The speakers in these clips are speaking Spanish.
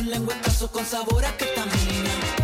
un lenguetazo con sabor a ketamina.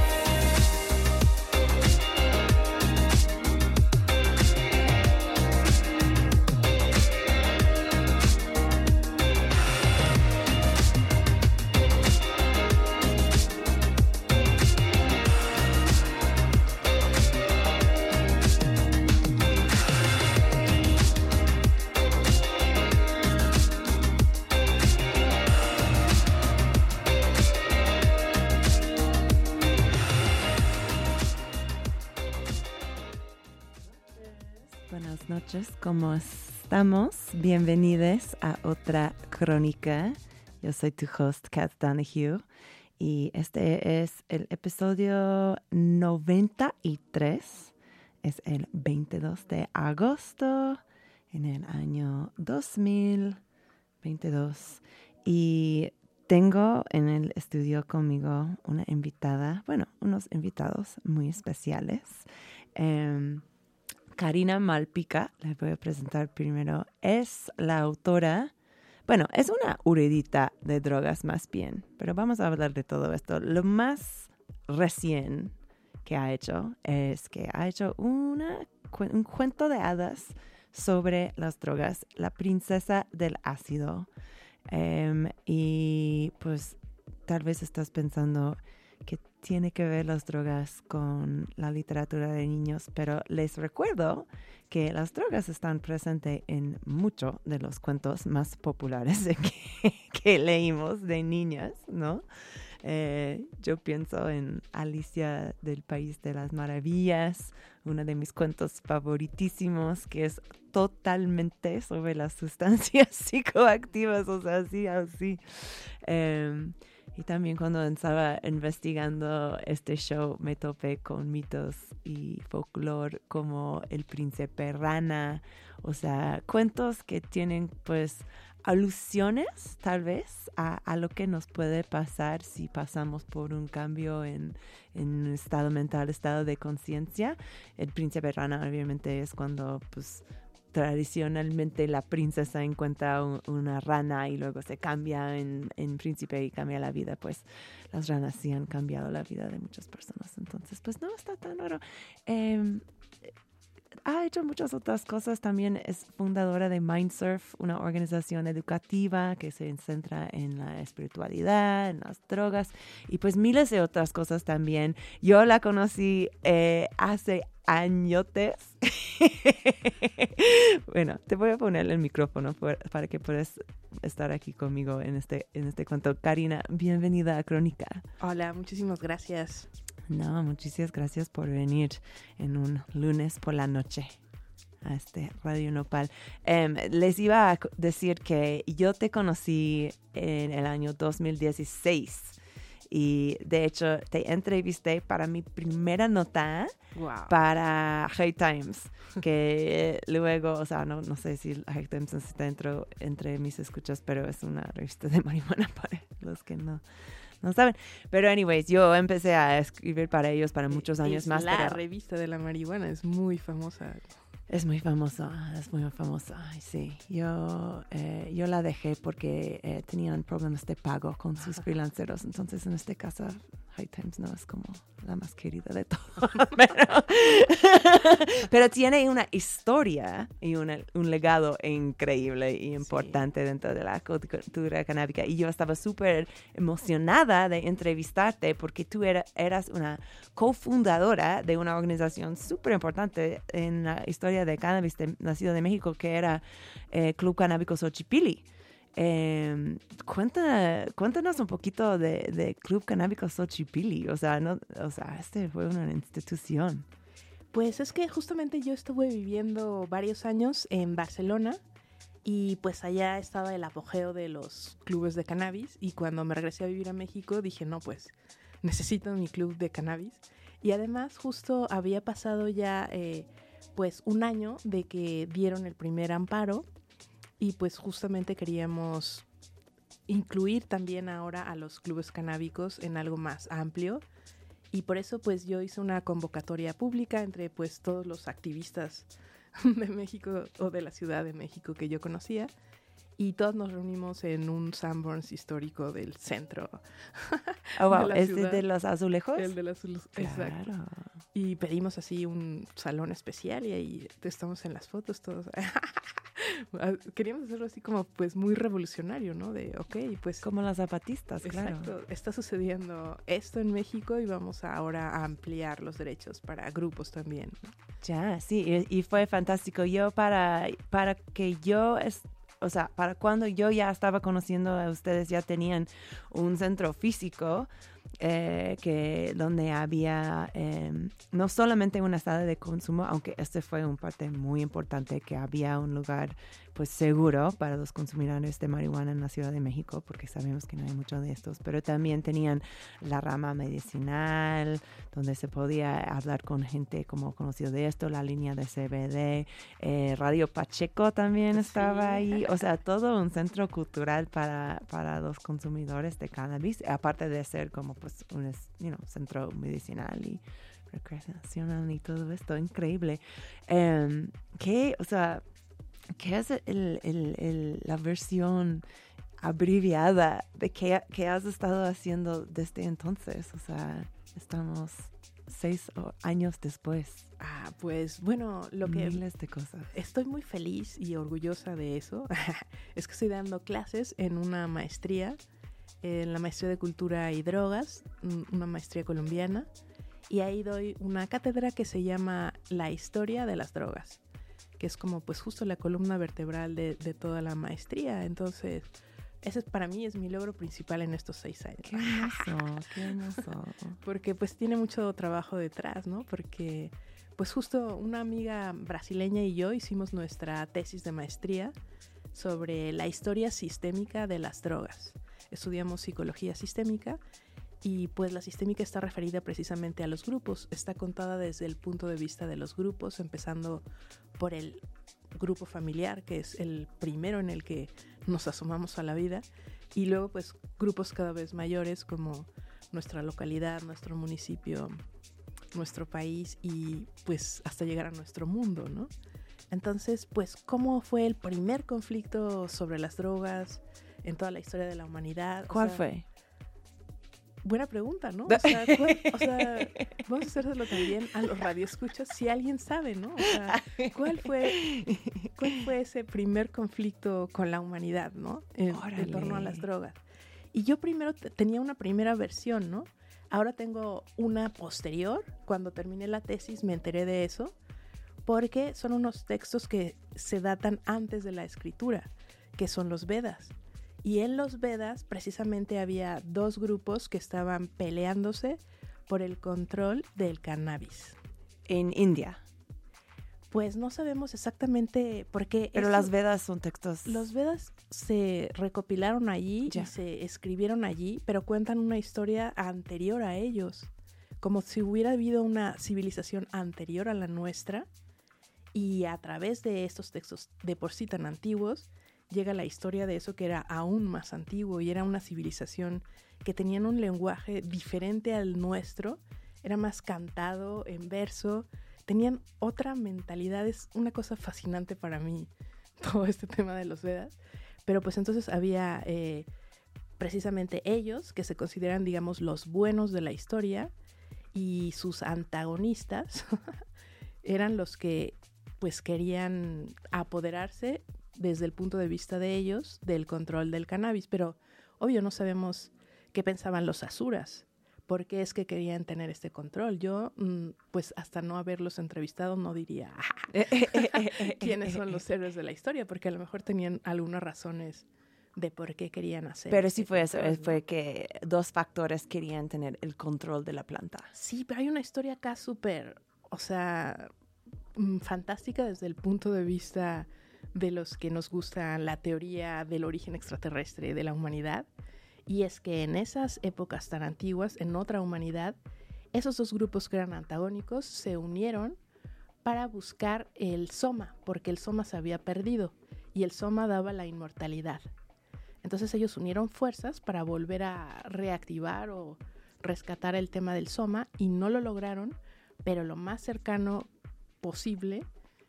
¿cómo estamos? Bienvenidos a otra crónica. Yo soy tu host, Kat Donahue, y este es el episodio 93. Es el 22 de agosto en el año 2022. Y tengo en el estudio conmigo una invitada, bueno, unos invitados muy especiales. Em, Karina Malpica, les voy a presentar primero, es la autora, bueno, es una uredita de drogas más bien, pero vamos a hablar de todo esto. Lo más recién que ha hecho es que ha hecho una, un cuento de hadas sobre las drogas, La princesa del ácido. Em, y pues tal vez estás pensando, tiene que ver las drogas con la literatura de niños, pero les recuerdo que las drogas están presentes en muchos de los cuentos más populares que, leímos de niñas, ¿no? Eh, yo pienso en Alicia del País de las Maravillas, uno de mis cuentos favoritísimos, que es totalmente sobre las sustancias psicoactivas, o sea, así, así. Em, y también cuando estaba investigando este show me topé con mitos y folclore como El Príncipe Rana, o sea, cuentos que tienen pues alusiones tal vez a, lo que nos puede pasar si pasamos por un cambio en, en estado mental, estado de conciencia. El príncipe rana obviamente es cuando pues tradicionalmente la princesa encuentra una rana y luego se cambia en, en, príncipe y cambia la vida, pues las ranas sí han cambiado la vida de muchas personas. Entonces, pues no está tan raro. Em, ha hecho muchas otras cosas. También es fundadora de Mindsurf, una organización educativa que se centra en la espiritualidad, en las drogas y pues miles de otras cosas también. Yo la conocí eh, hace añotes. bueno, te voy a poner el micrófono para que puedas estar aquí conmigo en este, en este cuento. Karina, bienvenida a Crónica. Hola, muchísimas gracias. No, muchísimas gracias por venir en un lunes por la noche a este Radio Nopal. Em, les iba a decir que yo te conocí en el año 2016 y de hecho te entrevisté para mi primera nota para High Times, que luego, o sea, no, no sé si High Times está dentro entre mis escuchas, pero es una revista de marihuana para los que no no saben. Pero anyways, yo empecé a escribir para ellos para muchos años más. La revista de la marihuana es muy famosa. Es muy famosa, es muy famosa, sí. Yo, eh, yo la dejé porque eh, tenían problemas de pago con sus freelanceros, entonces en este caso High Times no es como la más querida de todos. pero, tiene una historia y un legado increíble y importante dentro de la cultura canábica. Y yo estaba súper emocionada de entrevistarte porque tú eras una cofundadora de una organización súper importante en la historia de cannabis de la Ciudad de México que era eh, Club Canábico Xochipilli. Eh, cuenta, cuéntanos un poquito de, Club Canábico Xochipilli. O sea, o sea, este fue una institución. Pues es que justamente yo estuve viviendo varios años en Barcelona y pues allá estaba el apogeo de los clubes de cannabis y cuando me regresé a vivir a México dije, no, pues necesito mi club de cannabis. Y además justo había pasado ya eh, pues un año de que dieron el primer amparo y pues justamente queríamos incluir también ahora a los clubes canábicos en algo más amplio y por eso pues yo hice una convocatoria pública entre pues todos los activistas de México o de la Ciudad de México que yo conocía y todos nos reunimos en un Sanborns histórico del centro. Oh, wow. ¿Es de los azulejos? El de los azulejos, exacto. Y pedimos así un salón especial y ahí estamos en las fotos todos. Queríamos hacerlo así como pues muy revolucionario, ¿no? De, ok, pues... Como las zapatistas, claro. Está sucediendo esto en México y vamos ahora a ampliar los derechos para grupos también. Ya, sí, y, fue fantástico. Yo para, para que yo... Es, o sea, para cuando yo ya estaba conociendo a ustedes, ya tenían un centro físico eh, que donde había em, no solamente una sala de consumo, aunque este fue un parte muy importante, que había un lugar pues seguro para los consumidores de marihuana en la Ciudad de México, porque sabemos que no hay muchos de estos, pero también tenían la rama medicinal, donde se podía hablar con gente como conocido de esto, la línea de CBD, eh, Radio Pacheco también estaba ahí, o sea, todo un centro cultural para, para los consumidores de cannabis, aparte de ser como pues un centro medicinal y recreacional y todo esto, increíble. Eh, que, o sea, ¿Qué es el, el, la versión abreviada de qué, qué, has estado haciendo desde entonces? O sea, estamos seis años después. Ah, pues bueno, lo que... Miles de cosas. Estoy muy feliz y orgullosa de eso. es que estoy dando clases en una maestría en la maestría de cultura y drogas, un- una maestría colombiana, y ahí doy una cátedra que se llama La historia de las drogas, que es como pues justo la columna vertebral de, de toda la maestría. Entonces, ese es, para mí es mi logro principal en estos seis años. Qué hermoso, qué hermoso. porque pues tiene mucho trabajo detrás, ¿no? Porque pues justo una amiga brasileña y yo hicimos nuestra tesis de maestría sobre la historia sistémica de las drogas. Estudiamos psicología sistémica y pues la sistémica está referida precisamente a los grupos, está contada desde el punto de vista de los grupos, empezando por el grupo familiar, que es el primero en el que nos asomamos a la vida, y luego pues grupos cada vez mayores como nuestra localidad, nuestro municipio, nuestro país y pues hasta llegar a nuestro mundo, ¿no? Entonces, pues, ¿cómo fue el primer conflicto sobre las drogas en toda la historia de la humanidad? O ¿Cuál sea, fue? Buena pregunta, ¿no? O sea, ¿cuál- o sea, vamos a hacérselo también a los radioescuchas si alguien sabe, ¿no? O sea, ¿cuál fue, cuál fue ese primer conflicto con la humanidad, ¿no? En, en torno a las drogas. Y yo primero te- tenía una primera versión, ¿no? Ahora tengo una posterior. Cuando terminé la tesis me enteré de eso, porque son unos textos que se datan antes de la escritura, que son los Vedas. Y en los Vedas precisamente había dos grupos que estaban peleándose por el control del cannabis. En India. Pues no sabemos exactamente por qué. Pero las Vedas son textos. Los Vedas se recopilaron allí Ya. y se escribieron allí, pero cuentan una historia anterior a ellos, como si hubiera habido una civilización anterior a la nuestra y a través de estos textos de por sí tan antiguos llega la historia de eso que era aún más antiguo y era una civilización que tenían un lenguaje diferente al nuestro, era más cantado en verso, tenían otra mentalidad, es una cosa fascinante para mí todo este tema de los Vedas. Pero pues entonces había eh, precisamente ellos que se consideran, digamos, los buenos de la historia y sus antagonistas eran los que pues querían apoderarse desde el punto de vista de ellos del control del cannabis. Pero obvio no sabemos qué pensaban los asuras. ¿Por qué es que querían tener este control? Yo, mm, pues hasta no haberlos entrevistado, no diría "Ah, quiénes son los héroes de la historia, porque a lo mejor tenían algunas razones de por qué querían hacer. Pero sí este fue eso, control, eh, fue que dos factores querían tener el control de la planta. Sí, pero hay una historia acá súper, o sea, mm, fantástica desde el punto de vista de los que nos gusta la teoría del origen extraterrestre de la humanidad. Y es que en esas épocas tan antiguas, en otra humanidad, esos dos grupos que eran antagónicos se unieron para buscar el soma, porque el soma se había perdido y el soma daba la inmortalidad. Entonces ellos unieron fuerzas para volver a reactivar o rescatar el tema del soma y no lo lograron, pero lo más cercano posible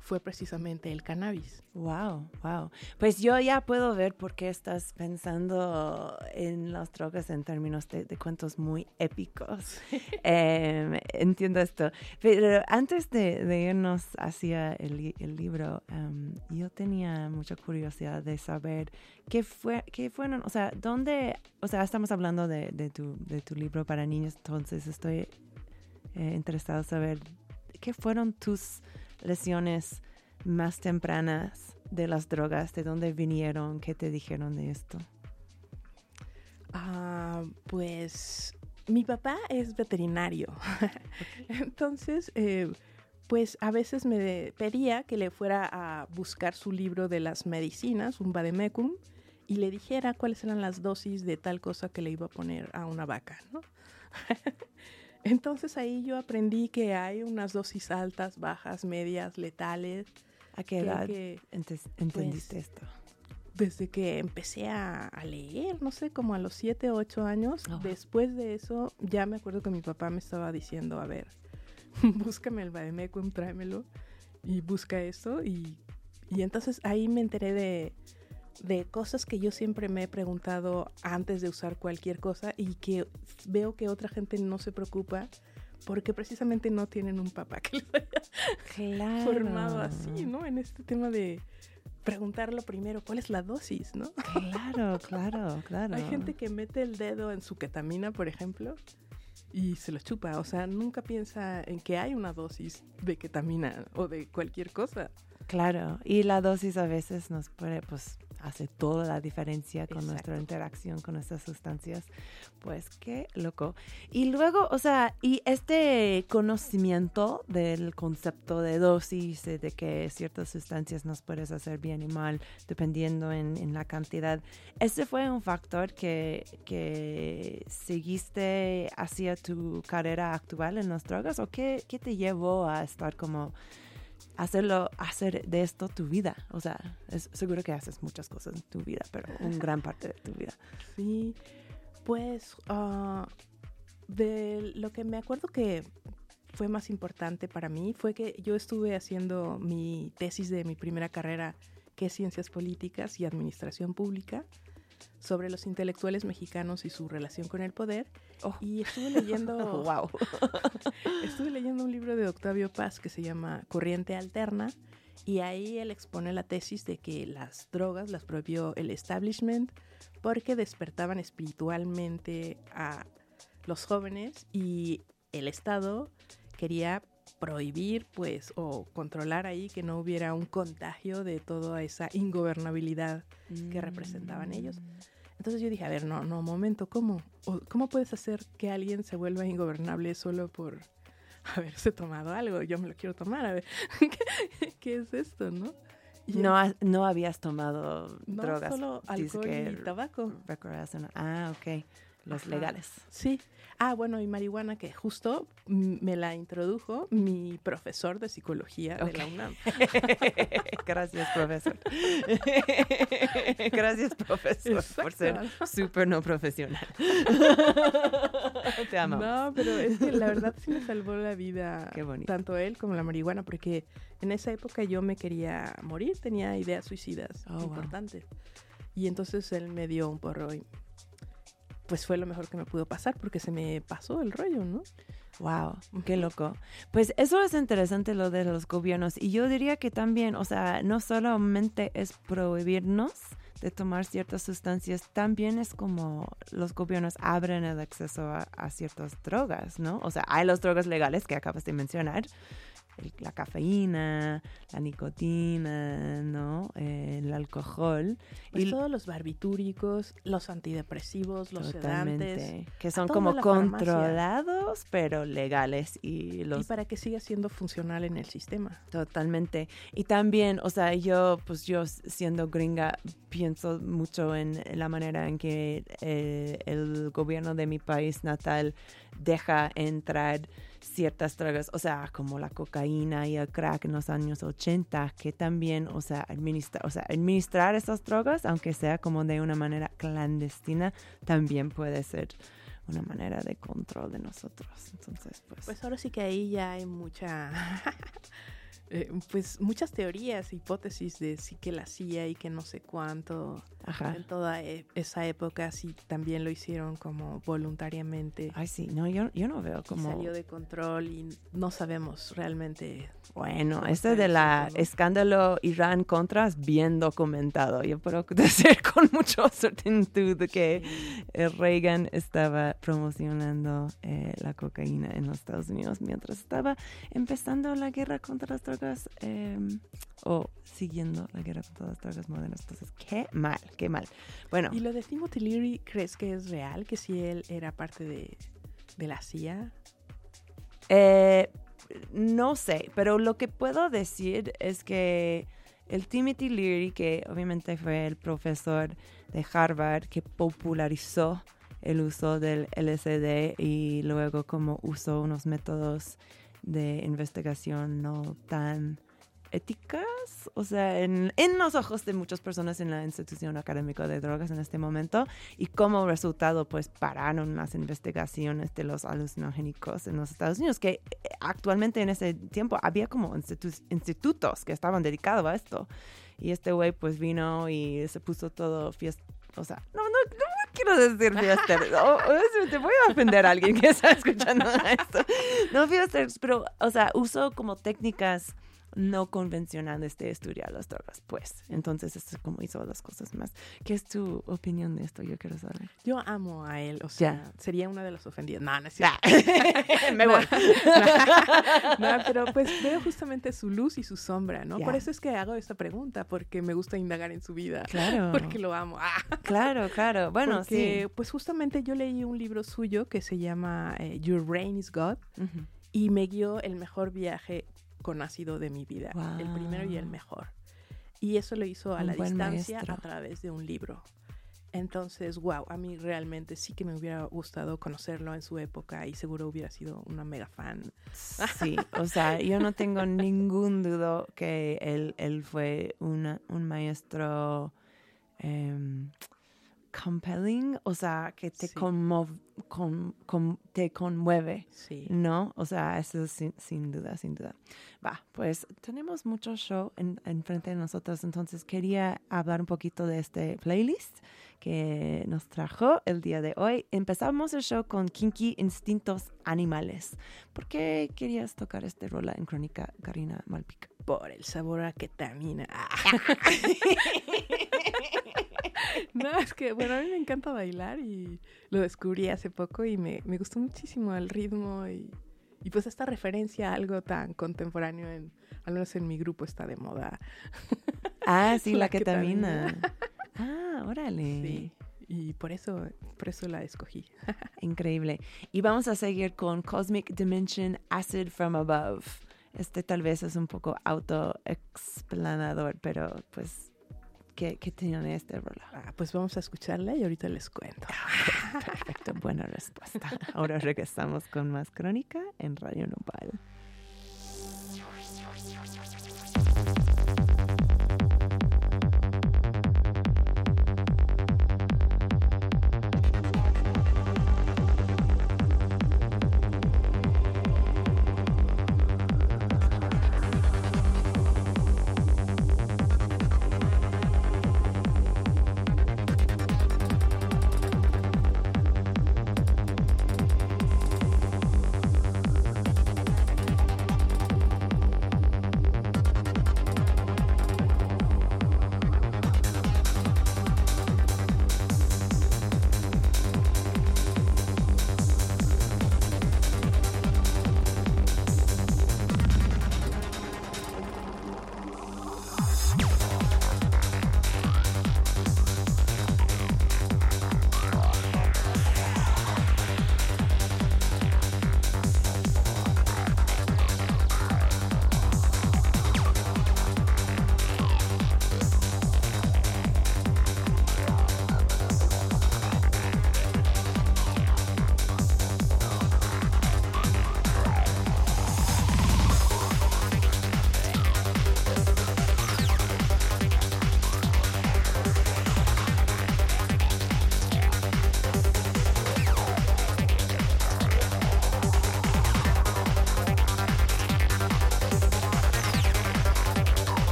fue precisamente el cannabis. Wow, wow. Pues yo ya puedo ver por qué estás pensando en las drogas en términos de, de cuentos muy épicos. Em, entiendo esto. Pero antes de, de irnos hacia el, li- el libro, em, yo tenía mucha curiosidad de saber qué fue, qué fueron, o sea, dónde, o sea, estamos hablando de, de tu, de tu libro para niños, entonces estoy eh, interesado en saber qué fueron tus lesiones más tempranas de las drogas, de dónde vinieron, qué te dijeron de esto. Ah, pues mi papá es veterinario. Entonces, eh, pues a veces me pedía que le fuera a buscar su libro de las medicinas, un vademecum, y le dijera cuáles eran las dosis de tal cosa que le iba a poner a una vaca, ¿no? Entonces ahí yo aprendí que hay unas dosis altas, bajas, medias, letales. ¿A qué edad que entes- entendiste pues, esto? desde que empecé a, a leer, no sé, como a los 7 o 8 años. Ajá. Después de eso, ya me acuerdo que mi papá me estaba diciendo, a ver, búscame el Bademecum, tráemelo y busca esto. Y, y entonces ahí me enteré de, de cosas que yo siempre me he preguntado antes de usar cualquier cosa y que veo que otra gente no se preocupa porque precisamente no tienen un papá que les haya Claro. formado así, ¿no? En este tema de, preguntarlo primero, ¿cuál es la dosis, no? Claro, claro, claro. Hay gente que mete el dedo en su ketamina, por ejemplo, y se lo chupa. O sea, nunca piensa en que hay una dosis de ketamina o de cualquier cosa. Claro, y la dosis a veces nos puede, pues, hace toda la diferencia con nuestra interacción con estas sustancias. Pues qué loco. Y luego, o sea, y este conocimiento del concepto de dosis, eh, de que ciertas sustancias nos puedes hacer bien y mal dependiendo en, en la cantidad, ¿ese fue un factor que, que seguiste hacia tu carrera actual en las drogas o qué, qué te llevó a estar como hacerlo, hacer de esto tu vida. O sea, es seguro que haces muchas cosas en tu vida, pero un gran parte de tu vida. Sí, pues ah, de lo que me acuerdo que fue más importante para mí fue que yo estuve haciendo mi tesis de mi primera carrera, que es Ciencias Políticas y Administración Pública, sobre los intelectuales mexicanos y su relación con el poder. Oh. Y estuve leyendo, wow. estuve leyendo un libro de Octavio Paz que se llama Corriente Alterna. Y ahí él expone la tesis de que las drogas las prohibió el establishment porque despertaban espiritualmente a los jóvenes y el Estado quería prohibir pues o controlar ahí que no hubiera un contagio de toda esa ingobernabilidad que representaban ellos. Entonces yo dije, a ver, no, no, momento, ¿cómo? O, ¿Cómo puedes hacer que alguien se vuelva ingobernable solo por haberse tomado algo? Yo me lo quiero tomar, a ver, ¿qué, qué es esto, no? Y No, no habías tomado no, drogas. solo alcohol que y tabaco. Ah, ok. Los Ajá. legales. Sí. Ah, bueno, y marihuana que justo me la introdujo mi profesor de psicología de la. UNAM. Gracias, profesor. Gracias, profesor, por ser súper no profesional. Te amo. No, pero es que la verdad sí me salvó la vida Qué bonito. tanto él como la marihuana, porque en esa época yo me quería morir, tenía ideas suicidas Oh, wow. importantes. Y entonces él me dio un porro y pues fue lo mejor que me pudo pasar porque se me pasó el rollo, ¿no? Wow, qué loco. Pues eso es interesante lo de los gobiernos y yo diría que también, o sea, no solamente es prohibirnos de tomar ciertas sustancias, también es como los gobiernos abren el acceso a, a ciertas drogas, ¿no? O sea, hay las drogas legales que acabas de mencionar, el- la cafeína, la nicotina, ¿no? Eh, el alcohol. Pues Y- todos los barbitúricos, los antidepresivos, los sedantes. Totalmente. Que son como farmacia. controlados, pero legales y Y los para que siga siendo funcional en el sistema. Totalmente. Y también, o sea, yo, pues yo siendo gringa, pienso mucho en la manera en que eh, el gobierno de mi país natal deja entrar ciertas drogas, o sea, como la cocaína y el crack en los años 80, que también, o sea, administra, o sea, administrar esas drogas, aunque sea como de una manera clandestina, también puede ser una manera de control de nosotros. Entonces, pues, Pues ahora sí que ahí ya hay mucha, eh, pues muchas teorías, hipótesis de sí que la CIA y que no sé cuánto. ajá. En toda e- esa época sí también lo hicieron como voluntariamente. Ay, sí, no, yo, yo no veo como... Salió de control y no sabemos realmente. Bueno, este de la escándalo Irán-Contras, bien documentado. Yo puedo decir con mucha certitud que eh, Reagan estaba promocionando eh, la cocaína en los Estados Unidos mientras estaba empezando la guerra contra las drogas eh, o siguiendo la guerra contra las drogas modernas. Entonces, qué mal, qué mal. Bueno, ¿Y lo de Timothy Leary crees que es real? Que si él era parte de, de la CIA. Eh, no sé, pero lo que puedo decir es que el Timothy Leary, que obviamente fue el profesor de Harvard que popularizó el uso del LSD y luego como usó unos métodos de investigación no tan éticas, o sea, en, en los ojos de muchas personas en la institución académica de drogas en este momento, y como resultado, pues pararon las investigaciones de los alucinogénicos en los Estados Unidos, que eh, actualmente en ese tiempo había como institu- institutos que estaban dedicados a esto. Y este güey pues vino y se puso todo fiesta, o sea, no, no quiero decir fiesta, o- o- te voy a ofender a alguien que está escuchando esto. No fiesta, pero, o sea, usó como técnicas no convencional de estudiar las drogas, pues. Entonces, esto es como hizo las cosas más. ¿Qué es tu opinión de esto? Yo quiero saber. Yo amo a él, o sea, sería una de las ofendidas. No, no es cierto. Me voy. No, pero pues veo justamente su luz y su sombra, ¿no? Por eso es que hago esta pregunta, porque me gusta indagar en su vida. Claro. Porque lo amo. Ah. Claro, claro. Bueno, Porque, pues justamente yo leí un libro suyo que se llama eh, Your Brain is God sí. Y me guió el mejor viaje conocido de mi vida, el primero y el mejor. Y eso lo hizo a Un la distancia maestro. a través de un libro. Entonces, wow, a mí realmente sí que me hubiera gustado conocerlo en su época y seguro hubiera sido una mega fan. Sí, o sea, yo no tengo ningún dudo que él, él fue una, un maestro em, compelling, o sea, que te, Sí. conmov- con- con- te conmueve. Sí. ¿No? O sea, eso sin, sin duda, sin duda. Va, pues tenemos mucho show en, enfrente de nosotros, entonces quería hablar un poquito de este playlist que nos trajo el día de hoy. Empezamos el show con Kinky Instintos Animales. ¿Por qué querías tocar este rola en Crónica, Karina Malpica? Por el sabor a ketamina. No, es que, bueno, a mí me encanta bailar y lo descubrí hace poco y me, me gustó muchísimo el ritmo y, y pues esta referencia a algo tan contemporáneo, en, al menos en mi grupo está de moda. Ah, sí, la, La ketamina. Ah, órale. Sí. Y por eso, por eso la escogí. Increíble. Y vamos a seguir con Cosmic Dimension Acid from Above. Este tal vez es un poco autoexplanador, pero pues, ¿qué, qué tiene este rola? Ah, pues vamos a escucharla y ahorita les cuento. Perfecto, buena respuesta. Ahora regresamos con más crónica en Radio Nopal.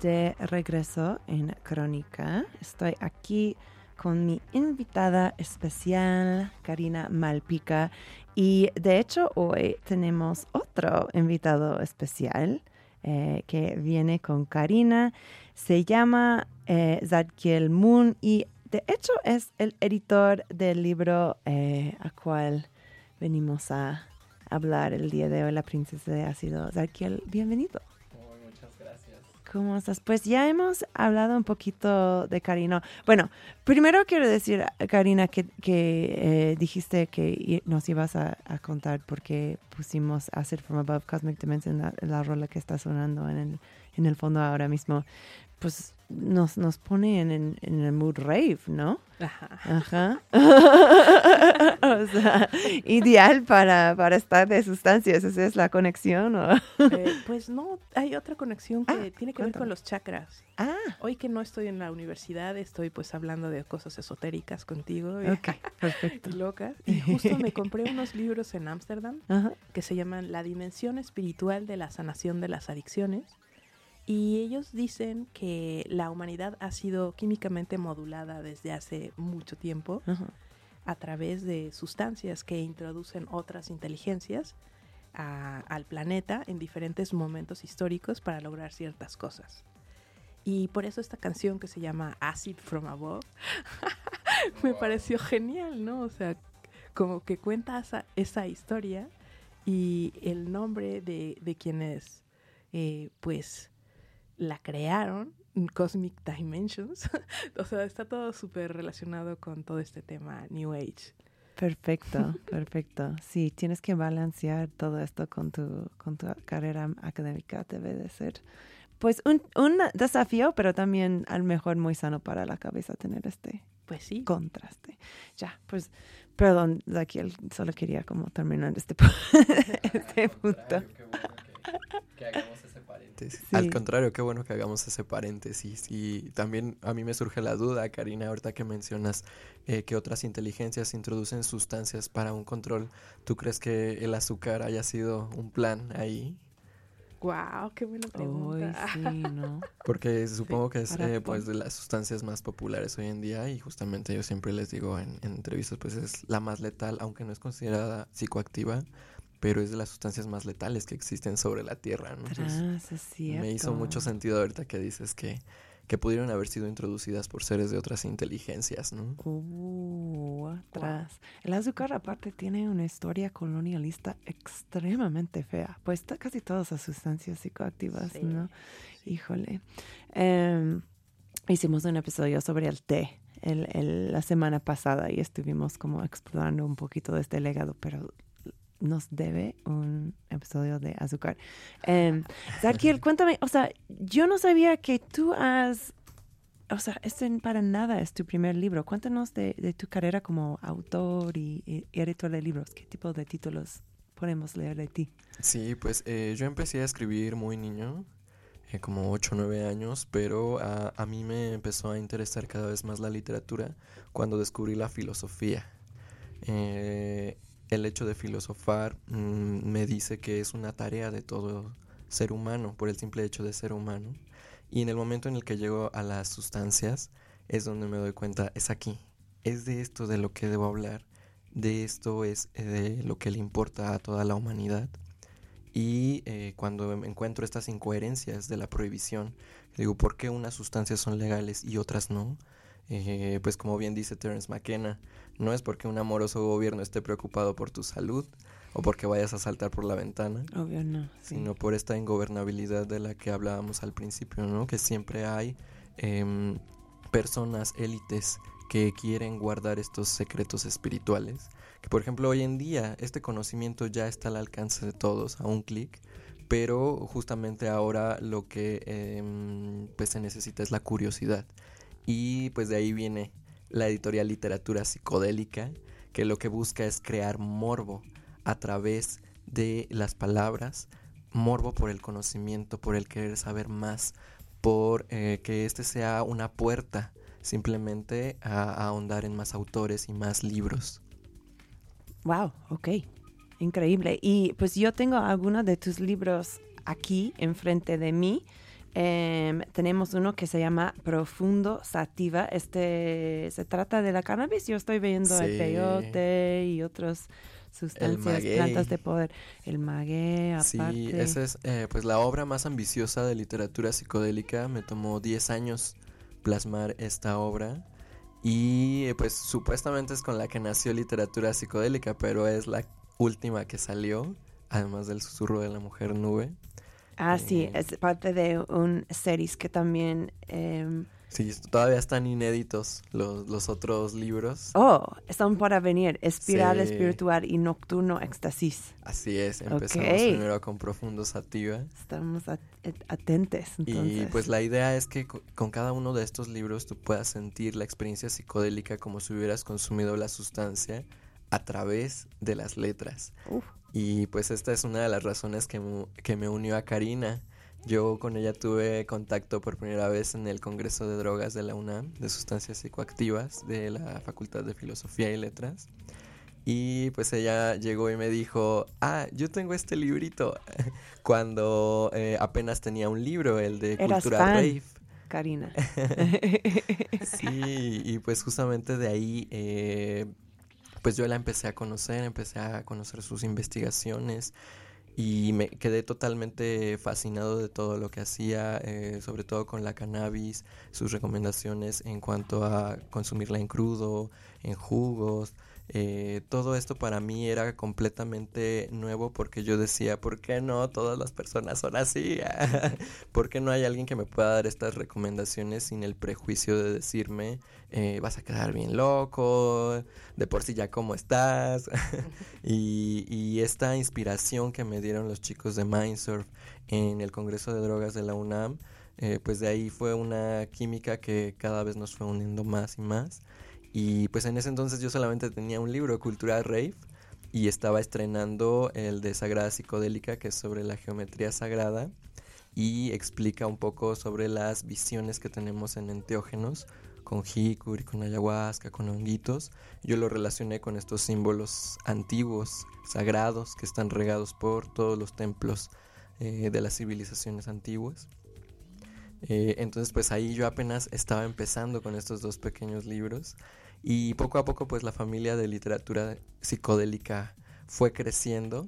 De regreso en Crónica. Estoy aquí con mi invitada especial, Karina Malpica. Y de hecho hoy tenemos otro invitado especial eh, que viene con Karina. Se llama eh, Zadkiel Moon y de hecho es el editor del libro eh, a cual venimos a hablar el día de hoy, La Princesa de Ácido. Zadkiel, bienvenido. ¿Cómo estás? Pues ya hemos hablado un poquito de Karina. Bueno, primero quiero decir, Karina, que, eh, dijiste que nos ibas a, a contar por qué pusimos Acid from Above Cosmic Dimension, la, la rola que está sonando en el, en el fondo ahora mismo. Pues nos, nos pone en, en, en el mood rave, ¿no? Ajá. Ajá. o sea, ideal para, para estar de sustancias. ¿Esa es la conexión? o? Eh, pues no, hay otra conexión que Ah, tiene que ver con los chakras. Ah, Hoy que no estoy en la universidad, estoy pues hablando de cosas esotéricas contigo y, ok, perfecto. y locas. Y justo me compré unos libros en Ámsterdam que se llaman La dimensión espiritual de la sanación de las adicciones. Y ellos dicen que la humanidad ha sido químicamente modulada desde hace mucho tiempo a través de sustancias que introducen otras inteligencias a- al planeta en diferentes momentos históricos para lograr ciertas cosas. Y por eso esta canción que se llama Acid from Above me pareció genial, ¿no? O sea, como que cuenta esa, esa historia y el nombre de, de quienes eh, pues la crearon, Cosmic Dimensions. o sea, está todo súper relacionado con todo este tema New Age. Perfecto, perfecto. Sí, tienes que balancear todo esto con tu, con tu carrera académica, debe de ser. Pues un, un desafío, pero también a lo mejor muy sano para la cabeza tener este Pues sí. contraste. Ya, pues, perdón, Zaquiel, solo quería como terminar este, este punto. Que, hagamos ese paréntesis. Sí. Al contrario, qué bueno que hagamos ese paréntesis. Y también a mí me surge la duda, Karina, ahorita que mencionas eh, que otras inteligencias introducen sustancias para un control. ¿Tú crees que el azúcar haya sido un plan ahí? Wow, qué buena pregunta. sí, ¿no? Porque supongo que es eh, pues de las sustancias más populares hoy en día y justamente yo siempre les digo en, en entrevistas pues es la más letal, aunque no es considerada psicoactiva, pero es de las sustancias más letales que existen sobre la Tierra, ¿no? Entonces, Tras, es cierto. me hizo mucho sentido ahorita que dices que, que pudieron haber sido introducidas por seres de otras inteligencias, ¿no? Uh, atrás. El azúcar aparte tiene una historia colonialista extremadamente fea. Pues casi todas las sustancias psicoactivas, Sí, ¿no? Híjole. Em, hicimos un episodio sobre el té el, el- la semana pasada y estuvimos como explorando un poquito de este legado, pero nos debe un episodio de azúcar. Um, cuéntame, o sea, yo no sabía que tú has o sea, este para nada es tu primer libro. Cuéntanos de, tu carrera como autor y, y editor de libros. ¿Qué tipo de títulos podemos leer de ti? Sí, pues eh, yo empecé a escribir muy niño, eh, como 8 o 9 años, pero a, a mí me empezó a interesar cada vez más la literatura cuando descubrí la filosofía. Eh, el hecho de filosofar mm, me dice que es una tarea de todo ser humano, por el simple hecho de ser humano. Y en el momento en el que llego a las sustancias es donde me doy cuenta, es aquí, es de esto de lo que debo hablar, de esto es eh, de lo que le importa a toda la humanidad. Y eh, cuando me encuentro estas incoherencias de la prohibición, digo, ¿por qué unas sustancias son legales y otras no? Eh, pues como bien dice Terence McKenna, no es porque un amoroso gobierno esté preocupado por tu salud o porque vayas a saltar por la ventana, Obvio no. sí. sino por esta ingobernabilidad de la que hablábamos al principio, ¿no? Que siempre hay em, personas, élites, que quieren guardar estos secretos espirituales. Que por ejemplo hoy en día este conocimiento ya está al alcance de todos, a un clic, pero justamente ahora lo que em, pues se necesita es la curiosidad. Y pues de ahí viene la editorial literatura psicodélica, que lo que busca es crear morbo a través de las palabras, morbo por el conocimiento, por el querer saber más, por eh, que este sea una puerta simplemente a, a ahondar en más autores y más libros. Wow, ok. Increíble. Y pues yo tengo algunos de tus libros aquí enfrente de mí, Em, tenemos uno que se llama Profundo Sativa. Este se trata de la cannabis. Yo estoy viendo el peyote y otras sustancias, plantas de poder. El maguey, aparte. Sí, esa es eh, pues la obra más ambiciosa de literatura psicodélica. Me tomó 10 años plasmar esta obra y eh, pues supuestamente es con la que nació literatura psicodélica, pero es la última que salió, además del susurro de la mujer nube. Ah, sí, Eh. es parte de un series que también... em, Sí, todavía están inéditos los, los otros libros. oh, están para venir. Espiral Sí. espiritual y nocturno éxtasis. Así es, empezamos Ok. primero con Profundo Sativa. Estamos at- at- atentes, entonces. Y pues la idea es que co- con cada uno de estos libros tú puedas sentir la experiencia psicodélica como si hubieras consumido la sustancia a través de las letras. Uf. Y pues esta es una de las razones que, mu- que me unió a Karina. Yo con ella tuve contacto por primera vez en el Congreso de Drogas de la UNAM, de sustancias psicoactivas de la Facultad de Filosofía y Letras. Y pues ella llegó y me dijo, ah, yo tengo este librito, cuando eh, apenas tenía un libro, el de Eras Cultura fan. Rave. Karina. Sí, y pues justamente de ahí, eh, pues yo la empecé a conocer, empecé a conocer sus investigaciones y me quedé totalmente fascinado de todo lo que hacía, eh, sobre todo con la cannabis, sus recomendaciones en cuanto a consumirla en crudo, en jugos. Eh, todo esto para mí era completamente nuevo porque yo decía, ¿por qué no todas las personas son así? ¿Por qué no hay alguien que me pueda dar estas recomendaciones sin el prejuicio de decirme, eh, vas a quedar bien loco, de por sí ya cómo estás? y, y esta inspiración que me dieron los chicos de Mindsurf en el Congreso de Drogas de la UNAM, eh, pues de ahí fue una química que cada vez nos fue uniendo más y más. Y pues en ese entonces yo solamente tenía un libro, Cultura Rave, y estaba estrenando el de Sagrada Psicodélica, que es sobre la geometría sagrada, y explica un poco sobre las visiones que tenemos en enteógenos, con jicuri, con ayahuasca, con honguitos. Yo lo relacioné con estos símbolos antiguos, sagrados, que están regados por todos los templos eh, de las civilizaciones antiguas. Eh, entonces pues ahí yo apenas estaba empezando con estos dos pequeños libros y poco a poco pues la familia de literatura psicodélica fue creciendo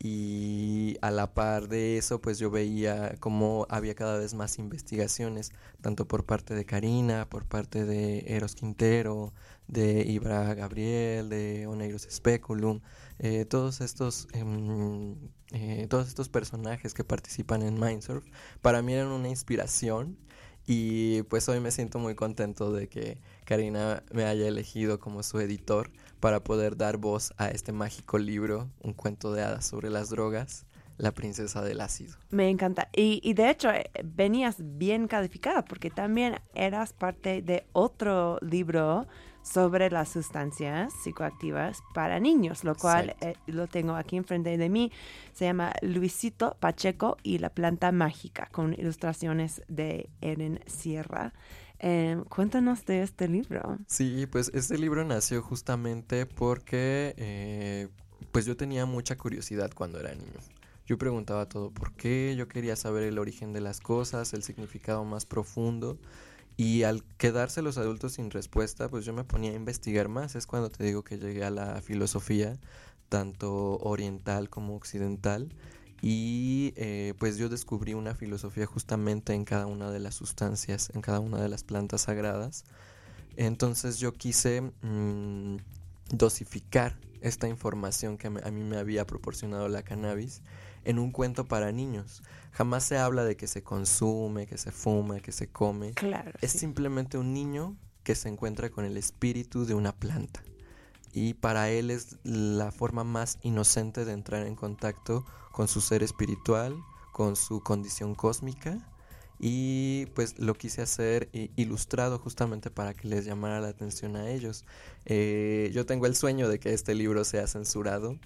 y a la par de eso pues yo veía cómo había cada vez más investigaciones tanto por parte de Karina, por parte de Eros Quintero, de Ibra Gabriel, de Oneiros Speculum, eh, todos estos em, eh, todos estos personajes que participan en Mindsurf para mí eran una inspiración y pues hoy me siento muy contento de que Karina me haya elegido como su editor para poder dar voz a este mágico libro, un cuento de hadas sobre las drogas, La princesa del ácido. Me encanta. Y, y de hecho, eh, venías bien calificada porque también eras parte de otro libro sobre las sustancias psicoactivas para niños, lo cual eh, lo tengo aquí enfrente de mí. Se llama Luisito Pacheco y la planta mágica, con ilustraciones de Eren Sierra. Eh, cuéntanos de este libro. Sí, pues este libro nació justamente porque eh, pues yo tenía mucha curiosidad cuando era niño. Yo preguntaba todo por qué, yo quería saber el origen de las cosas, el significado más profundo. Y al quedarse los adultos sin respuesta, pues yo me ponía a investigar más. Es cuando te digo que llegué a la filosofía, tanto oriental como occidental. Y eh, pues yo descubrí una filosofía justamente en cada una de las sustancias, en cada una de las plantas sagradas. Entonces yo quise mm, dosificar esta información que a mí me había proporcionado la cannabis en un cuento para niños. Jamás se habla de que se consume, que se fuma, que se come. Claro. Es sí. simplemente un niño que se encuentra con el espíritu de una planta. Y para él es la forma más inocente de entrar en contacto con su ser espiritual, con su condición cósmica. Y pues lo quise hacer ilustrado justamente para que les llamara la atención a ellos. Eh, yo tengo el sueño de que este libro sea censurado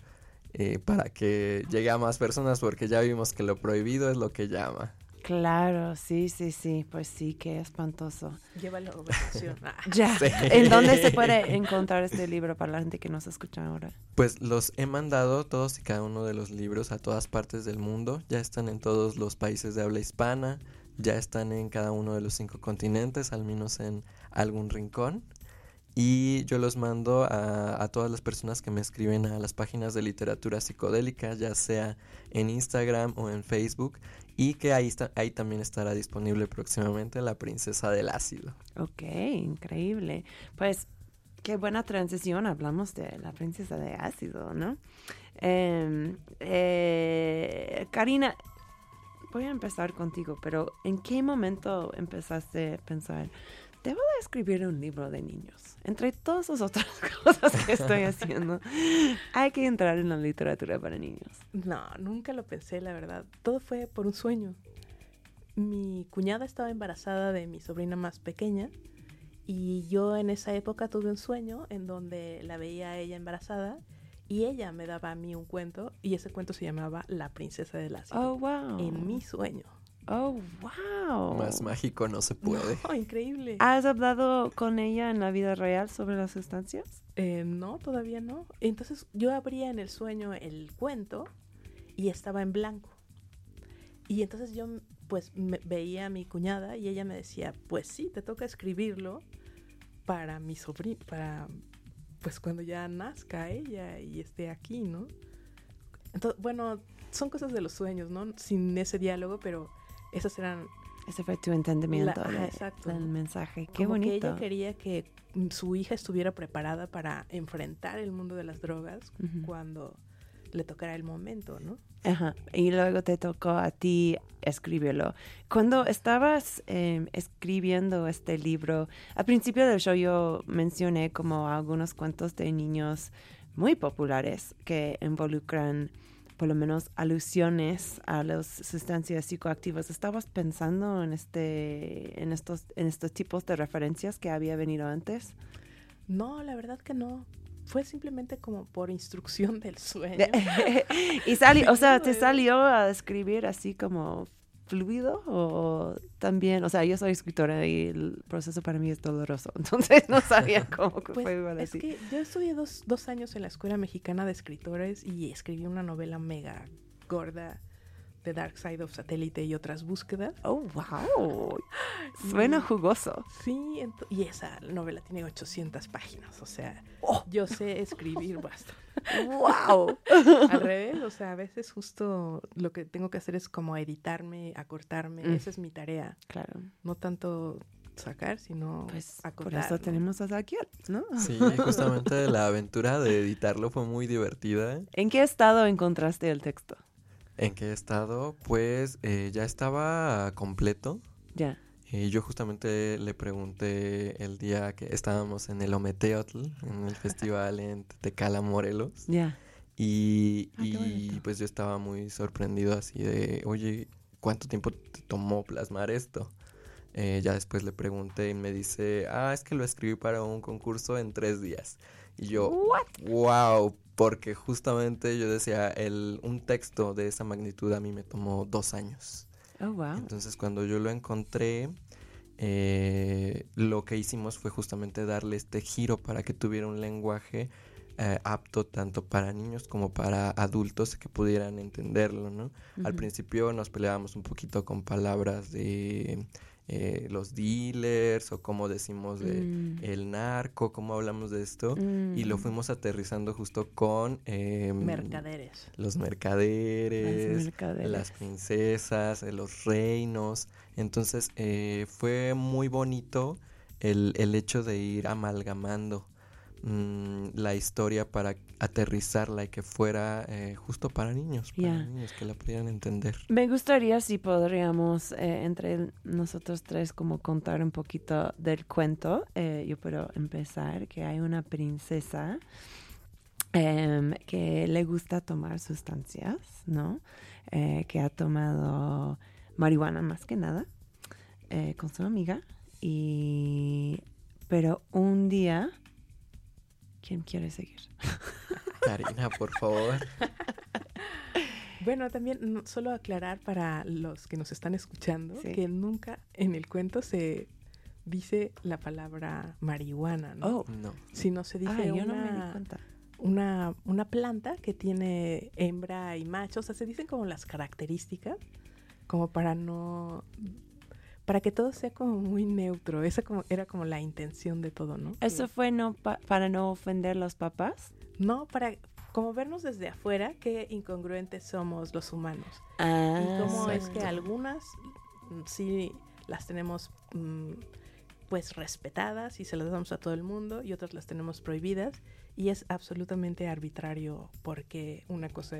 eh, para que llegue a más personas porque ya vimos que lo prohibido es lo que llama. Claro, sí, sí, sí. Pues sí, qué espantoso. Llévalo a votación. Ya. Sí. ¿En dónde se puede encontrar este libro para la gente que nos escucha ahora? Pues los he mandado todos y cada uno de los libros a todas partes del mundo. Ya están en todos los países de habla hispana. ya están en cada uno de los cinco continentes, al menos en algún rincón. Y yo los mando a, a, todas las personas que me escriben a las páginas de literatura psicodélica, ya sea en Instagram o en Facebook. Y que ahí, está, ahí también estará disponible próximamente La Princesa del Ácido. Ok, increíble. Pues qué buena transición. Hablamos de La Princesa de Ácido, ¿no? Eh, eh, Karina, voy a empezar contigo, pero ¿en qué momento empezaste a pensar, debo de escribir un libro de niños? Entre todas las otras cosas que estoy haciendo, hay que entrar en la literatura para niños. No, nunca lo pensé, la verdad. Todo fue por un sueño. Mi cuñada estaba embarazada de mi sobrina más pequeña y yo en esa época tuve un sueño en donde la veía a ella embarazada y ella me daba a mí un cuento y ese cuento se llamaba La princesa del ácido. Oh, wow. En mi sueño. Oh, wow. Más mágico no se puede. No, increíble. ¿Has hablado con ella en la vida real sobre las sustancias? Eh, no, todavía no. Entonces yo abría en el sueño el cuento y estaba en blanco. Y entonces yo pues me veía a mi cuñada y ella me decía, pues sí, te toca escribirlo para mi sobrino, para pues cuando ya nazca ella y esté aquí, ¿no? Entonces, bueno, son cosas de los sueños, ¿no? Sin ese diálogo, pero esas eran... Ese fue tu entendimiento La- de- ajá, exacto. del mensaje. Qué como que bonito. ella quería que su hija estuviera preparada para enfrentar el mundo de las drogas cuando le tocara el momento, ¿no? Ajá. Y luego te tocó a ti escribirlo. Cuando estabas eh, escribiendo este libro, al principio del show yo mencioné como algunos cuentos de niños muy populares que involucran por lo menos alusiones a las sustancias psicoactivas. ¿Estabas pensando en este, en estos, en estos tipos de referencias que había venido antes? No, la verdad que no. Fue simplemente como por instrucción del sueño. y salió, o sea, ¿te salió a escribir así como fluido o también, o sea, yo soy escritora y el proceso para mí es doloroso, entonces no sabía cómo Pues, fue igual es así. que yo estudié dos, dos años en la Escuela Mexicana de Escritores y escribí una novela mega gorda de Dark Side of Satellite y otras búsquedas. Oh, wow. Suena jugoso. Sí, y esa novela tiene 800 páginas, o sea, Oh. yo sé escribir basta. Wow. Al revés, o sea, a veces justo lo que tengo que hacer es como editarme, acortarme, Mm. esa es mi tarea, claro. no tanto sacar, sino Pues por acotar. eso ¿no? tenemos a Zakiel, ¿no? Sí, justamente la aventura de editarlo fue muy divertida. ¿En qué estado encontraste el texto? ¿En qué estado? Pues eh, ya estaba completo. Ya. Y yo justamente le pregunté el día que estábamos en el Ometeotl, en el festival en Tecala, Morelos. Ya. Y, Ah, y, pues yo estaba muy sorprendido así de, oye, ¿cuánto tiempo te tomó plasmar esto? Eh, ya después le pregunté y me dice, ah, es que lo escribí para un concurso en tres días. Y yo, wow, porque justamente yo decía, el, un texto de esa magnitud a mí me tomó dos años. Oh, wow. Entonces cuando yo lo encontré, eh, lo que hicimos fue justamente darle este giro para que tuviera un lenguaje eh, apto tanto para niños como para adultos que pudieran entenderlo, ¿no? Al principio nos peleábamos un poquito con palabras de eh, los dealers o cómo decimos de Mm. el narco, cómo hablamos de esto. Y lo Mm. fuimos aterrizando justo con em, Mercaderes. los Las mercaderes, mercaderes. las princesas, eh, los reinos. Entonces eh, fue muy bonito el, el hecho de ir amalgamando mm, la historia para aterrizarla y que fuera eh, justo para niños, para niños que la pudieran entender. Me gustaría si podríamos eh, entre nosotros tres como contar un poquito del cuento. Eh, yo puedo empezar que hay una princesa em, que le gusta tomar sustancias, ¿no? Que ha tomado marihuana más que nada con su amiga y pero un día ¿quién quiere seguir? Karina, por favor. Bueno, también no- solo aclarar para los que nos están escuchando Sí. que nunca en el cuento se dice la palabra marihuana, ¿no? Oh, No. Sino se dice ah, yo no me di una, cuenta. una, una planta que tiene hembra y macho. O sea, se dicen como las características, como para no para que todo sea como muy neutro. Esa como, era como la intención de todo, ¿no? ¿Eso fue no pa- para no ofender a los papás? no, para como vernos desde afuera qué incongruentes somos los humanos. Ah, y cómo es que Exacto. algunas mm, sí las tenemos mm, pues respetadas y se las damos a todo el mundo y otras las tenemos prohibidas y es absolutamente arbitrario porque una cosa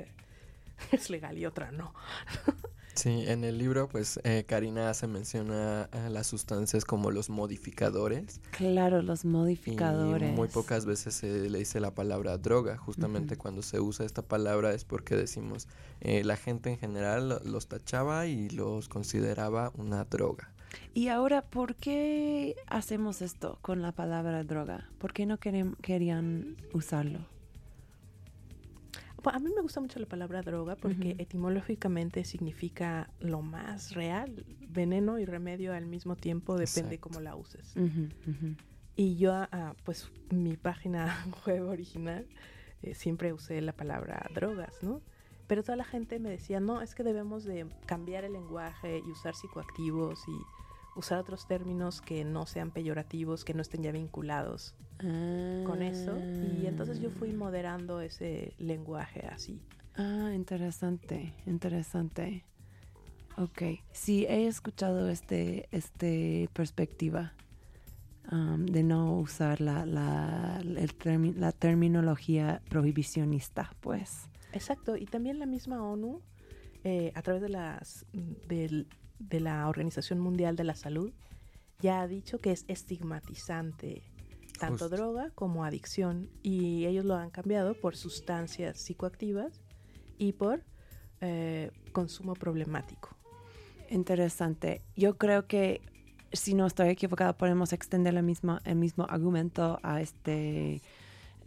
es legal y otra no. Sí, en el libro, pues eh, Karina hace mención a, a las sustancias como los modificadores. Claro, los modificadores. Y muy pocas veces se le dice la palabra droga. Justamente cuando se usa esta palabra es porque decimos, eh, la gente en general lo- los tachaba y los consideraba una droga. Y ahora, ¿por qué hacemos esto con la palabra droga? ¿Por qué no querían usarlo? Bueno, A mí me gusta mucho la palabra droga porque etimológicamente significa lo más real, veneno y remedio al mismo tiempo, depende Exacto. cómo la uses. Y yo, ah, pues mi página web original, eh, siempre usé la palabra drogas, ¿no? Pero toda la gente me decía, no, es que debemos de cambiar el lenguaje y usar psicoactivos y usar otros términos que no sean peyorativos, que no estén ya vinculados con eso. Y entonces yo fui moderando ese lenguaje así. Ah, interesante, interesante. Ok, sí, he escuchado este, este perspectiva um, de no usar la, la, el termi- la terminología prohibicionista, pues. Exacto, y también la misma ONU, eh, a través de, las, del- de la Organización Mundial de la Salud, ya ha dicho que es estigmatizante tanto Justo. droga como adicción, y ellos lo han cambiado por sustancias psicoactivas y por eh, consumo problemático. Interesante. Yo creo que, si no estoy equivocada, podemos extender la misma, el mismo argumento a este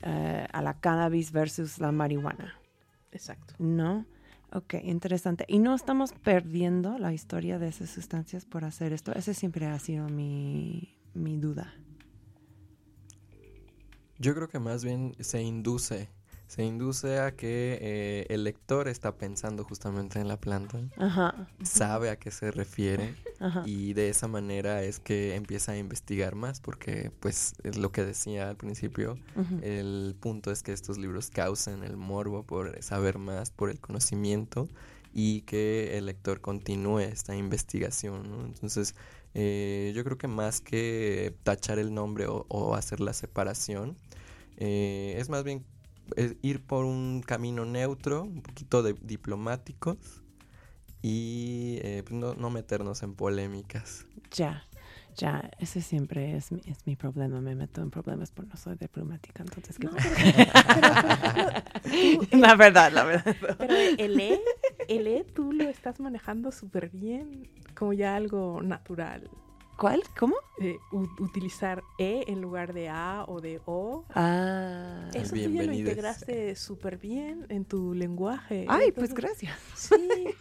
eh, a la cannabis versus la marihuana. Exacto. ¿No? Ok, interesante. Y no estamos perdiendo la historia de esas sustancias por hacer esto. Esa siempre ha sido mi, mi duda. Yo creo que más bien se induce, se induce a que eh, el lector está pensando justamente en la planta, Ajá, sabe a qué se refiere ajá. y de esa manera es que empieza a investigar más porque pues es lo que decía al principio, el punto es que estos libros causen el morbo por saber más, por el conocimiento y que el lector continúe esta investigación, ¿no? Entonces, eh, yo creo que más que tachar el nombre o, o hacer la separación, eh, es más bien ir por un camino neutro, un poquito de diplomáticos y eh, pues, no, no meternos en polémicas. Ya, ya. Ese siempre es mi, es mi problema. Me meto en problemas por no soy diplomática. Entonces, ¿qué No, pero, pero, la verdad, la verdad. Pero el E, el E tú lo estás manejando súper bien, como ya algo natural. ¿Cuál? ¿Cómo? Eh, utilizar E en lugar de A o de O. Ah. Eso tú ya lo integraste súper bien en tu lenguaje. Ay, pues gracias. Sí,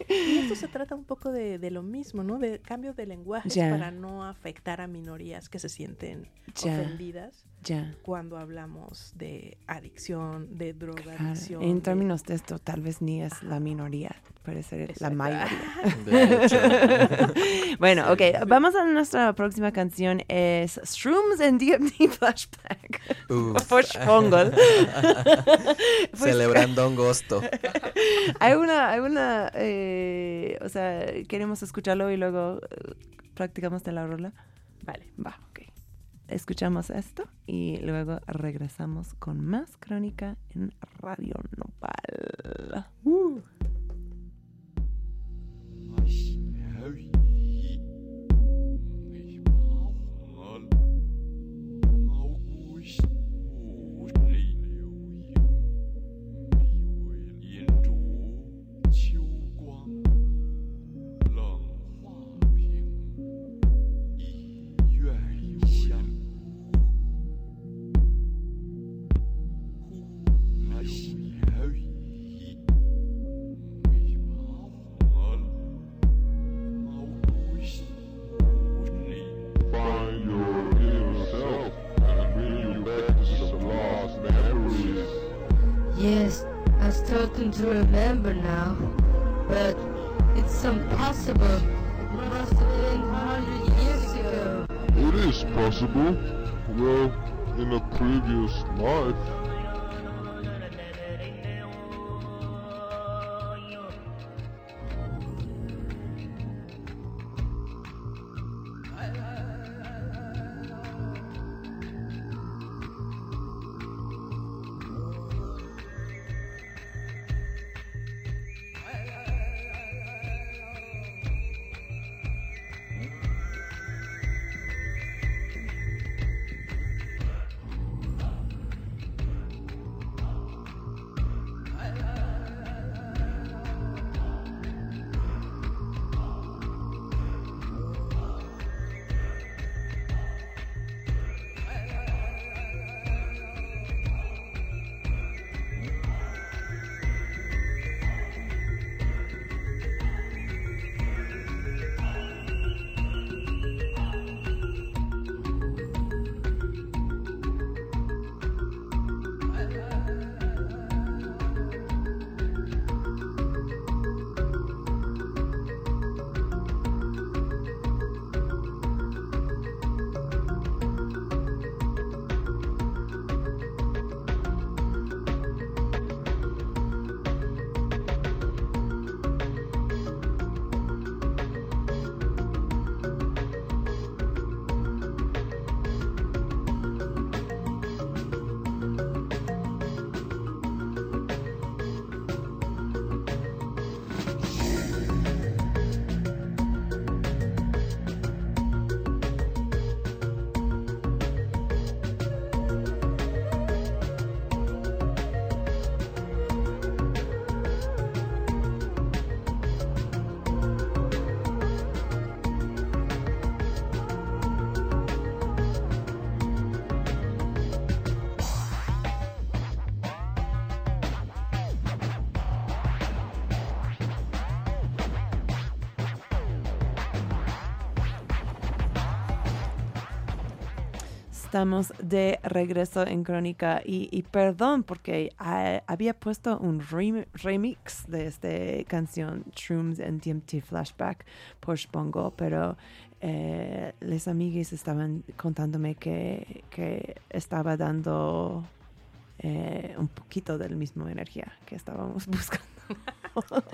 y esto se trata un poco de, de lo mismo, ¿no? De cambio de lenguaje para no afectar a minorías que se sienten Ya. ofendidas Ya. cuando hablamos de adicción, de Claro. drogadicción. En de- términos de esto, tal vez ni es la minoría, puede ser la Exacto. mayoría. De hecho, bueno, Sí, ok, sí. vamos a nuestra próxima canción, es Shrooms and DMT Flashback. Por Schwongel. Pues- Celebrando agosto. hay una, hay una, eh, o sea, queremos escucharlo y luego eh, practicamos de la rola. Vale. Va. Escuchamos esto y luego regresamos con más crónica en Radio Nopal. Find I'm to remember now, but it's impossible. It must have been hundred It is possible. Well, in a previous life. Estamos de regreso en Crónica y, y perdón porque ah, había puesto un rem- remix de esta canción Shrooms en TMT Flashback por Spongo, pero eh, les amigues estaban contándome que, que estaba dando eh, un poquito del mismo energía que estábamos buscando.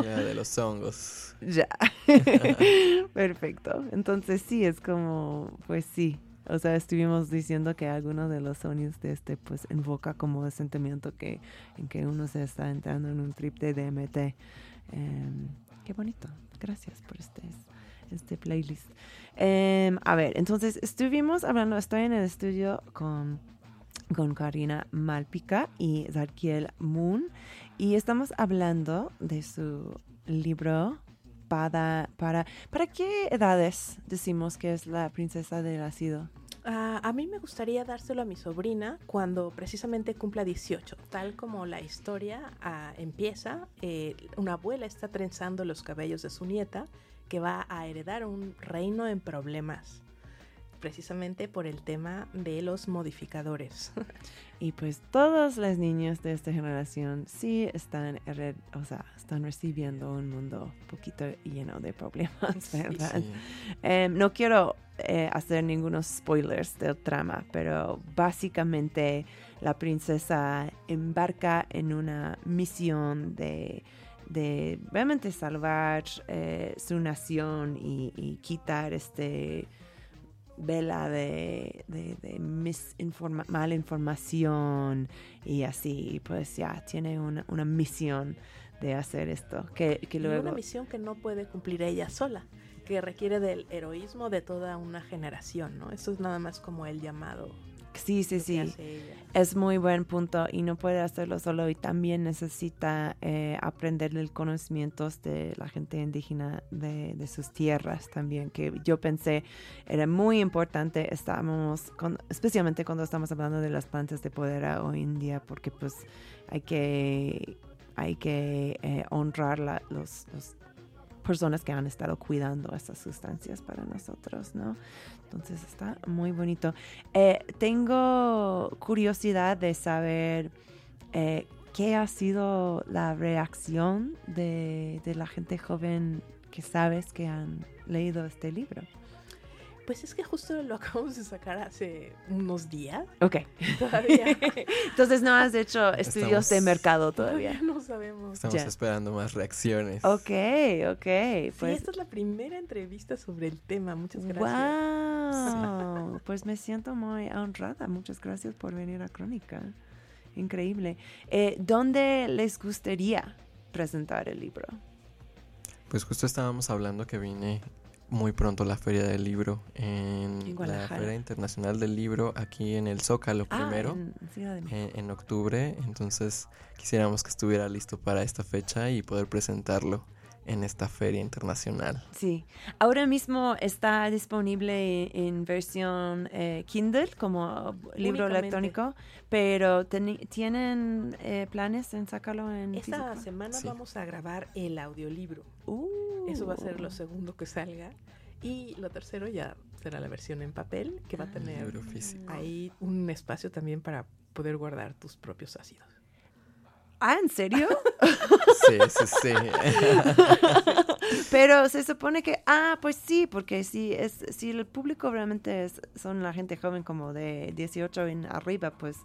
Ya, de los hongos. Ya. Perfecto. Entonces sí, es como, pues sí. O sea, estuvimos diciendo que algunos de los sonidos de este, pues, invoca como el sentimiento que, en que uno se está entrando en un trip de DMT. Em, qué bonito. Gracias por este, este playlist. Em, a ver, entonces estuvimos hablando, estoy en el estudio con, con Karina Malpica y Zarkiel Moon y estamos hablando de su libro para, para, ¿para qué edades decimos que es la princesa del ácido? Ah, a mí me gustaría dárselo a mi sobrina cuando precisamente cumpla 18. Tal como la historia ah, empieza, eh, una abuela está trenzando los cabellos de su nieta que va a heredar un reino en problemas. Precisamente por el tema de los modificadores. Y pues todos los niños de esta generación sí están, o sea, están recibiendo un mundo un poquito lleno de problemas, ¿verdad? Sí. Em, no quiero eh, hacer ningunos spoilers del trama, pero básicamente la princesa embarca en una misión de, de realmente salvar eh, su nación y, y quitar este vela de, de, de misinforma- mala información y así, pues ya tiene una, una misión de hacer esto, que, que luego... una misión que no puede cumplir ella sola, que requiere del heroísmo de toda una generación, ¿no? Eso es nada más como el llamado. Sí, sí, sí. Es muy buen punto y no puede hacerlo solo y también necesita eh, aprender el conocimientos de la gente indígena de, de sus tierras también, que yo pensé era muy importante, estábamos, con- especialmente cuando estamos hablando de las plantas de poder a- hoy en día, porque pues hay que, hay que eh, honrar la, los, los personas que han estado cuidando esas sustancias para nosotros, ¿no? Entonces está muy bonito. Eh, tengo curiosidad de saber eh, qué ha sido la reacción de, de la gente joven que sabes que han leído este libro. Pues es que justo lo acabamos de sacar hace unos días. Ok. Todavía, Entonces no has hecho estudios de mercado todavía todavía. no sabemos. Estamos Ya. esperando más reacciones. Ok, ok. Sí, Pues esta es la primera entrevista sobre el tema. Muchas gracias. Wow, pues me siento muy honrada. Muchas gracias por venir a Crónica. Increíble. Eh, ¿Dónde les gustaría presentar el libro? Pues justo estábamos hablando que viene muy pronto la Feria del Libro en, En la. Feria Internacional del Libro aquí en el Zócalo primero. Ah, en México. en, en octubre, entonces quisiéramos que estuviera listo para esta fecha y poder presentarlo en esta feria internacional. Sí. Ahora mismo está disponible en versión eh, Kindle como libro Únicamente. electrónico, pero ¿tienen eh, planes en sacarlo en Esta físico? semana Sí. vamos a grabar el audiolibro. Uh. Eso va a ser lo segundo que salga. Y lo tercero ya será la versión en papel, que va a tener Libro físico. ahí un espacio también para poder guardar tus propios ácidos. Ah, ¿en serio? Sí, sí, sí. Pero se supone que, ah, pues sí, porque si es, si el público realmente es, son la gente joven como de 18 en arriba, pues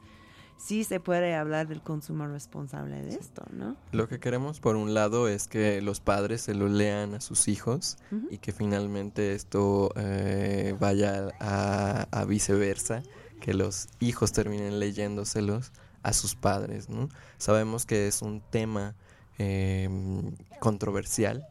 sí se puede hablar del consumo responsable de esto, ¿no? Lo que queremos por un lado es que los padres se lo lean a sus hijos y que finalmente esto eh, vaya a, a viceversa, que los hijos terminen leyéndoselos a sus padres, ¿no? Sabemos que es un tema eh, controversial,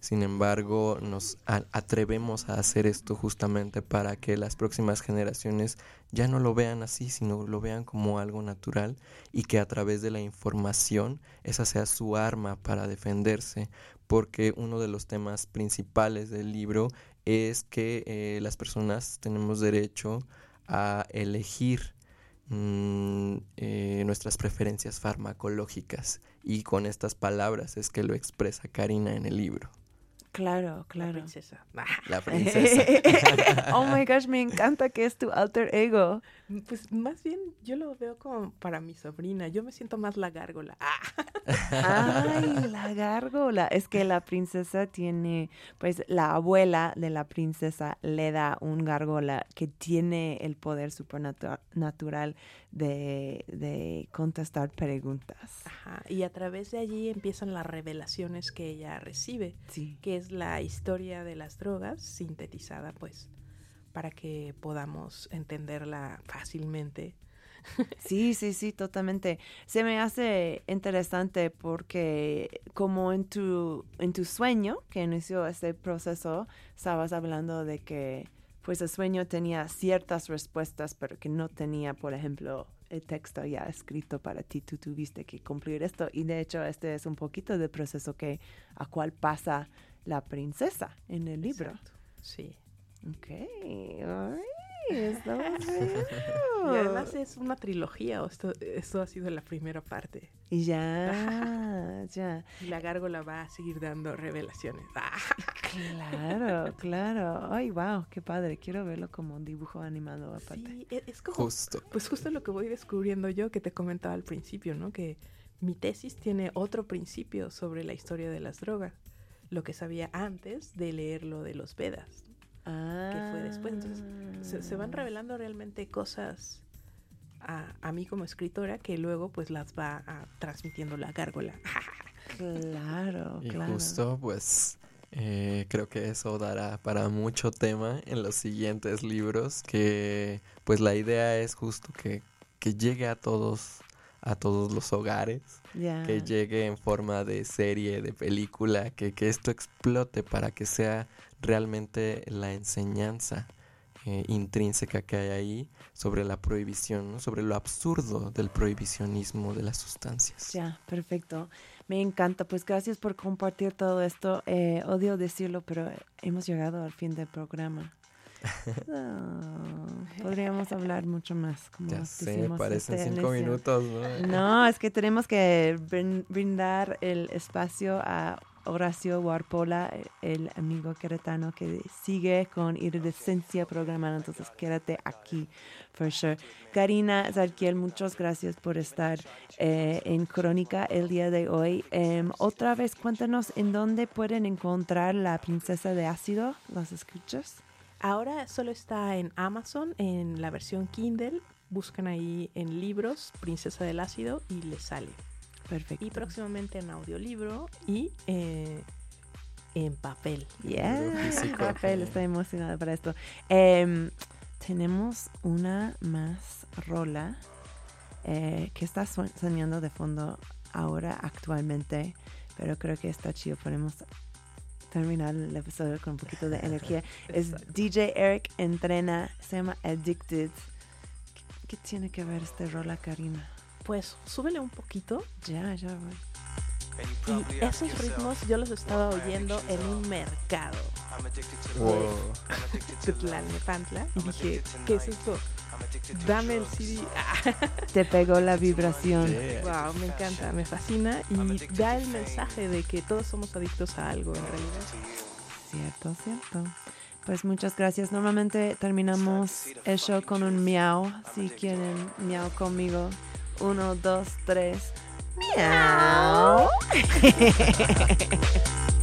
sin embargo nos atrevemos a hacer esto justamente para que las próximas generaciones ya no lo vean así, sino lo vean como algo natural y que a través de la información esa sea su arma para defenderse, porque uno de los temas principales del libro es que eh, las personas tenemos derecho a elegir mm, eh, nuestras preferencias farmacológicas y con estas palabras es que lo expresa Karina en el libro, Claro, La claro. princesa. la princesa. oh my gosh, me encanta que es tu alter ego. Pues más bien yo lo veo como para mi sobrina. Yo me siento más la gárgola. Ay, la gárgola. Es que la princesa tiene, pues la abuela de la princesa le da un gárgola que tiene el poder supernatural de, de contestar preguntas. Ajá. Y a través de allí empiezan las revelaciones que ella recibe, Sí. que es la historia de las drogas sintetizada, pues, para que podamos entenderla fácilmente. Sí, sí, sí, totalmente. Se me hace interesante porque como en tu, en tu sueño que inició este proceso, estabas hablando de que pues el sueño tenía ciertas respuestas, pero que no tenía, por ejemplo, el texto ya escrito para ti. Tú tuviste que cumplir esto. Y de hecho, este es un poquito del proceso que a cual pasa la princesa en el libro. Exacto. Sí. Ok. Estamos Y además es una trilogía, o esto, esto ha sido la primera parte. Y ya, ya. Y la gárgola va a seguir dando revelaciones. Claro, claro. Ay, wow, qué padre. Quiero verlo como un dibujo animado aparte. Sí, e- es como Justo. Pues justo lo que voy descubriendo yo que te comentaba al principio, ¿no? Que mi tesis tiene otro principio sobre la historia de las drogas, lo que sabía antes de leer lo de los Vedas, Ah. que fue después. Entonces se, se van revelando realmente cosas a, a mí como escritora que luego pues las va a- transmitiendo la gárgola. Claro, Y claro. justo pues eh, creo que eso dará para mucho tema en los siguientes libros que pues la idea es justo que, que llegue a todos a todos los hogares que llegue en forma de serie, de película, que, que esto explote para que sea realmente la enseñanza eh, intrínseca que hay ahí sobre la prohibición, ¿no? sobre lo absurdo del prohibicionismo de las sustancias. Ya, perfecto. Me encanta. Pues gracias por compartir todo esto. Eh, odio decirlo, pero hemos llegado al fin del programa. Ah, podríamos hablar mucho más. Como Ya sé, decimos parecen este cinco inicio. minutos, ¿no? No, es que tenemos que brin- brindar el espacio a Horacio Warpola, el amigo queretano que sigue con Iridescencia programada. Entonces, quédate aquí, for sure. Karina Zarquiel, muchas gracias por estar eh, en Crónica el día de hoy. Em, otra vez, cuéntanos en dónde pueden encontrar la princesa de ácido. ¿Las escuchas? Ahora solo está en Amazon en la versión Kindle. Buscan ahí en libros Princesa del Ácido y les sale. Perfecto. Y próximamente en audiolibro y eh, en papel. Yeah, físico. papel, estoy emocionada para esto. Em, tenemos una más rola eh, que está sonando de fondo ahora actualmente, pero creo que está chido. Podemos terminar el episodio con un poquito de energía. Es DJ Eric Entrena, se llama Addicted. ¿Qué, qué tiene que ver este rola, Karina? Pues súbele un poquito. Ya, ya voy. Y esos ritmos yo los estaba oyendo en un mercado Wow. de Tlalnepantla y dije, ¿qué es esto? Dame el CD. Te pegó la vibración. wow, me encanta, me fascina y da el mensaje de que todos somos adictos a algo en realidad. Cierto, cierto. Pues muchas gracias. Normalmente terminamos el show con un miau. Si quieren miau conmigo. Uno, dos, tres. Miau.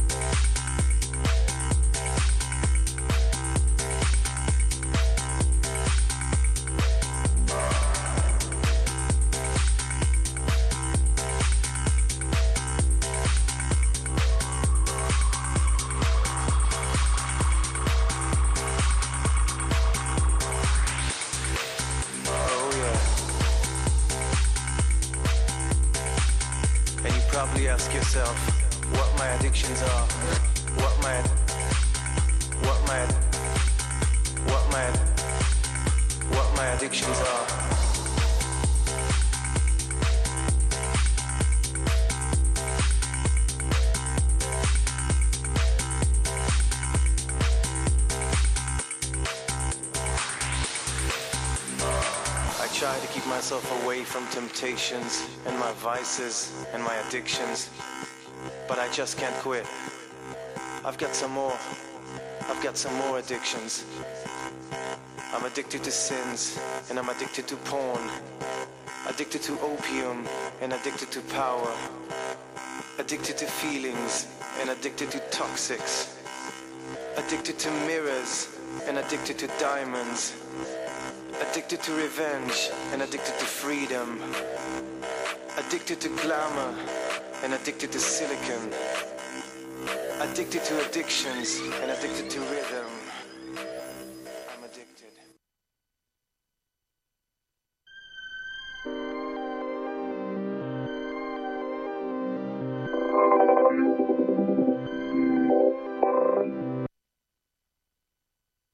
temptations and my vices and my addictions, but I just can't quit. I've got some more. I've got some more addictions. I'm addicted to sins and I'm addicted to porn. Addicted to opium and addicted to power. Addicted to feelings and addicted to toxics. Addicted to mirrors and addicted to diamonds. Addicted to revenge and addicted to freedom. Addicted to glamour and addicted to silicon. Addicted to addictions and addicted to rhythm.